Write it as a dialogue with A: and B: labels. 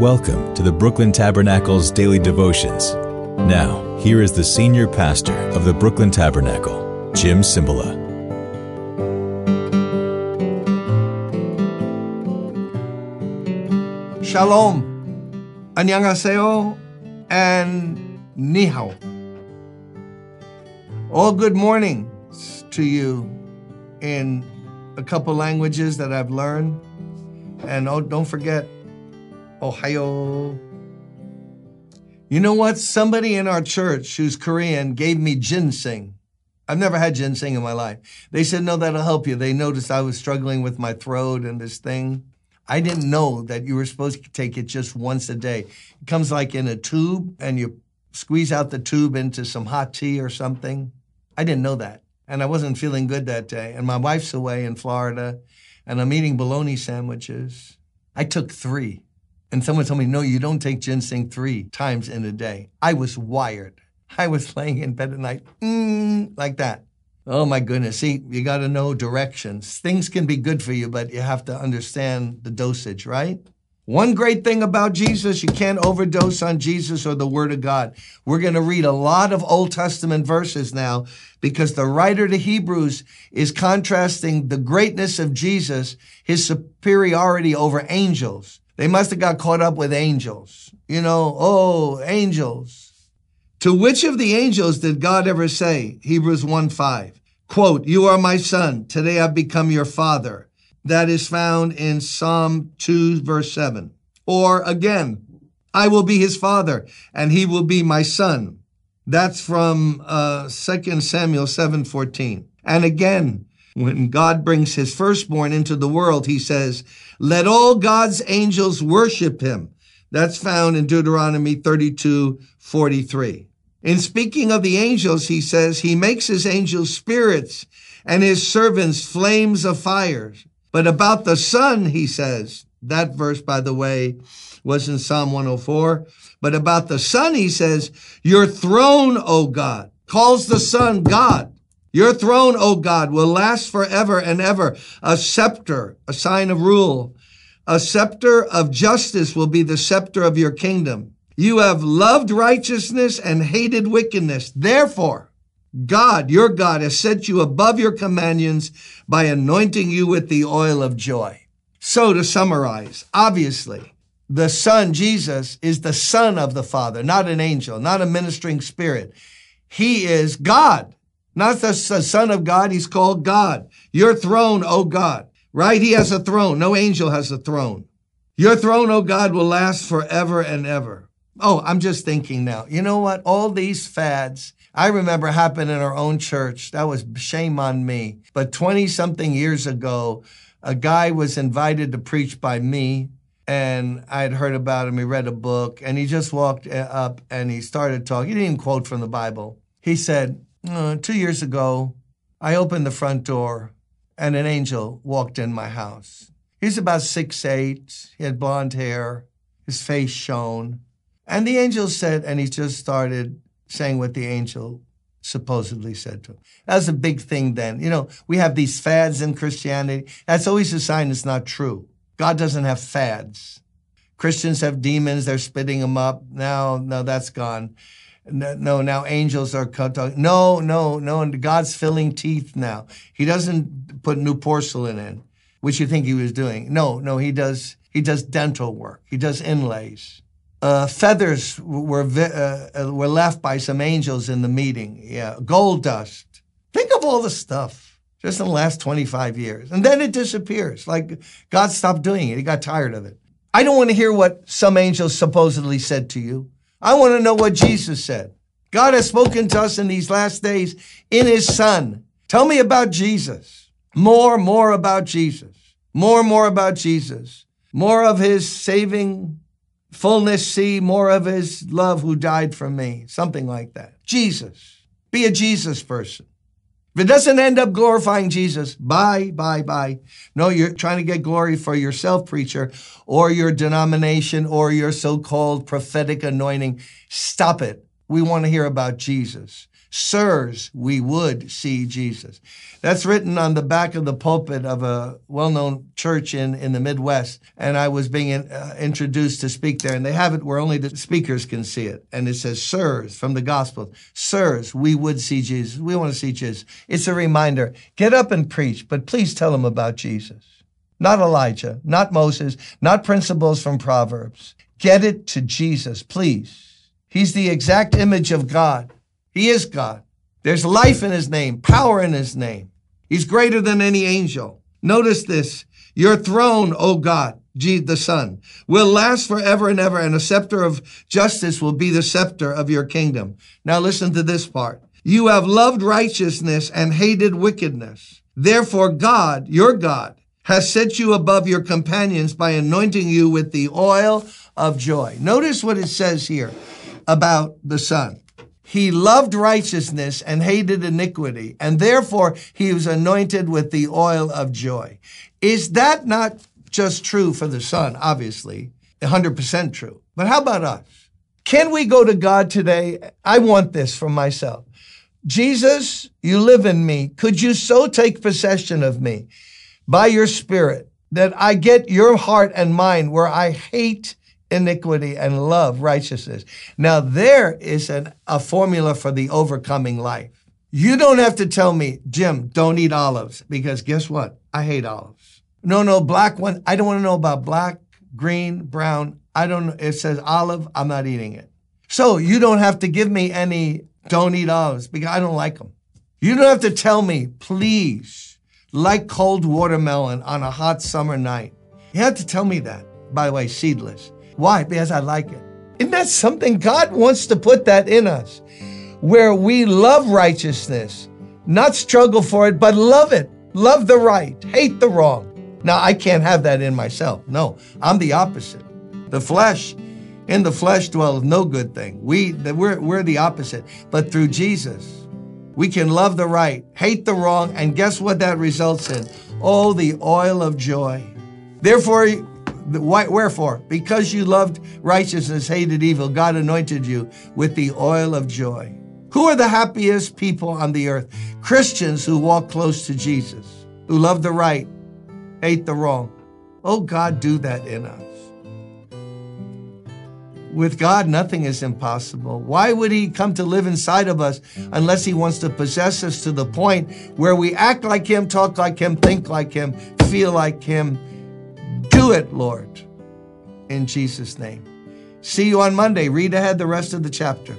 A: Welcome to the Brooklyn Tabernacle's daily devotions. Now, here is the senior pastor of the Brooklyn Tabernacle, Jim Cymbala.
B: Shalom, annyeonghaseyo, and nihao. All good mornings to you in a couple languages that I've learned. And oh, don't forget, Ohio. You know what? Somebody in our church who's Korean gave me ginseng. I've never had ginseng in my life. They said, no, that'll help you. They noticed I was struggling with my throat and this thing. I didn't know that you were supposed to take it just once a day. It comes like in a tube and you squeeze out the tube into some hot tea or something. I didn't know that. And I wasn't feeling good that day. And my wife's away in Florida and I'm eating bologna sandwiches. I took three. And someone told me, no, you don't take ginseng three times in a day. I was wired. I was laying in bed at night, mm, like that. Oh my goodness. See, you got to know directions. Things can be good for you, but you have to understand the dosage, right? One great thing about Jesus, you can't overdose on Jesus or the Word of God. We're going to read a lot of Old Testament verses now because the writer to Hebrews is contrasting the greatness of Jesus, his superiority over angels. They must have got caught up with angels. You know, oh, angels. To which of the angels did God ever say, Hebrews 1 5, quote, You are my son, today I've become your father. That is found in Psalm 2, verse 7. Or again, I will be his father, and he will be my son. That's from uh, 2 Samuel 7 14. And again, when God brings his firstborn into the world, he says, Let all God's angels worship him. That's found in Deuteronomy 32 43. In speaking of the angels, he says, He makes his angels spirits and his servants flames of fire. But about the Son, he says, that verse, by the way, was in Psalm 104. But about the Son, he says, Your throne, O God, calls the Son God. Your throne, O God, will last forever and ever. A scepter, a sign of rule. A scepter of justice will be the scepter of your kingdom. You have loved righteousness and hated wickedness. Therefore, God, your God, has set you above your companions by anointing you with the oil of joy. So to summarize, obviously, the Son, Jesus, is the Son of the Father, not an angel, not a ministering spirit. He is God, not the Son of God. He's called God. Your throne, O God, right? He has a throne. No angel has a throne. Your throne, O God, will last forever and ever. Oh, I'm just thinking now. You know what? All these fads, I remember happened in our own church. That was shame on me. But 20 something years ago, a guy was invited to preach by me and I had heard about him. He read a book and he just walked uh, up and he started talking. He didn't quote from the Bible. He said, uh, Two years ago, I opened the front door and an angel walked in my house. He's about six eight. He had blonde hair. His face shone. And the angel said, and he just started saying what the angel supposedly said to him. That was a big thing then. You know, we have these fads in Christianity. That's always a sign it's not true. God doesn't have fads. Christians have demons, they're spitting them up. Now, no, that's gone. No, now angels are talking. No, no, no. And God's filling teeth now. He doesn't put new porcelain in, which you think he was doing. No, no, he does. He does dental work. He does inlays uh, feathers were uh, uh, were left by some angels in the meeting. Yeah, gold dust. Think of all the stuff just in the last 25 years. And then it disappears. Like God stopped doing it. He got tired of it. I don't want to hear what some angels supposedly said to you. I want to know what Jesus said. God has spoken to us in these last days in his son. Tell me about Jesus. More, more about Jesus. More, more about Jesus. More of his saving fullness see more of his love who died for me. Something like that. Jesus. Be a Jesus person. If it doesn't end up glorifying Jesus, bye, bye, bye. No, you're trying to get glory for yourself, preacher, or your denomination, or your so called prophetic anointing. Stop it. We want to hear about Jesus. Sirs, we would see Jesus. That's written on the back of the pulpit of a well known church in, in the Midwest. And I was being uh, introduced to speak there, and they have it where only the speakers can see it. And it says, Sirs, from the gospel, Sirs, we would see Jesus. We want to see Jesus. It's a reminder get up and preach, but please tell them about Jesus. Not Elijah, not Moses, not principles from Proverbs. Get it to Jesus, please. He's the exact image of God. He is God. There's life in his name, power in his name. He's greater than any angel. Notice this. Your throne, O God, the Son, will last forever and ever, and a scepter of justice will be the scepter of your kingdom. Now listen to this part. You have loved righteousness and hated wickedness. Therefore, God, your God, has set you above your companions by anointing you with the oil of joy. Notice what it says here about the Son. He loved righteousness and hated iniquity, and therefore he was anointed with the oil of joy. Is that not just true for the Son, obviously, 100% true? But how about us? Can we go to God today? I want this for myself. Jesus, you live in me. Could you so take possession of me by your spirit that I get your heart and mind where I hate iniquity and love righteousness. Now, there is an, a formula for the overcoming life. You don't have to tell me, Jim, don't eat olives, because guess what? I hate olives. No, no, black one. I don't want to know about black, green, brown. I don't know. It says olive, I'm not eating it. So you don't have to give me any don't eat olives because I don't like them. You don't have to tell me, please, like cold watermelon on a hot summer night. You have to tell me that. By the way, seedless. Why? Because I like it. Isn't that something? God wants to put that in us where we love righteousness, not struggle for it, but love it. Love the right, hate the wrong. Now, I can't have that in myself. No, I'm the opposite. The flesh, in the flesh dwells no good thing. We, we're, we're the opposite. But through Jesus, we can love the right, hate the wrong, and guess what that results in? Oh, the oil of joy. Therefore, Wherefore, because you loved righteousness, hated evil, God anointed you with the oil of joy. Who are the happiest people on the earth? Christians who walk close to Jesus, who love the right, hate the wrong. Oh, God, do that in us. With God, nothing is impossible. Why would He come to live inside of us unless He wants to possess us to the point where we act like Him, talk like Him, think like Him, feel like Him? Do it, Lord, in Jesus' name. See you on Monday. Read ahead the rest of the chapter.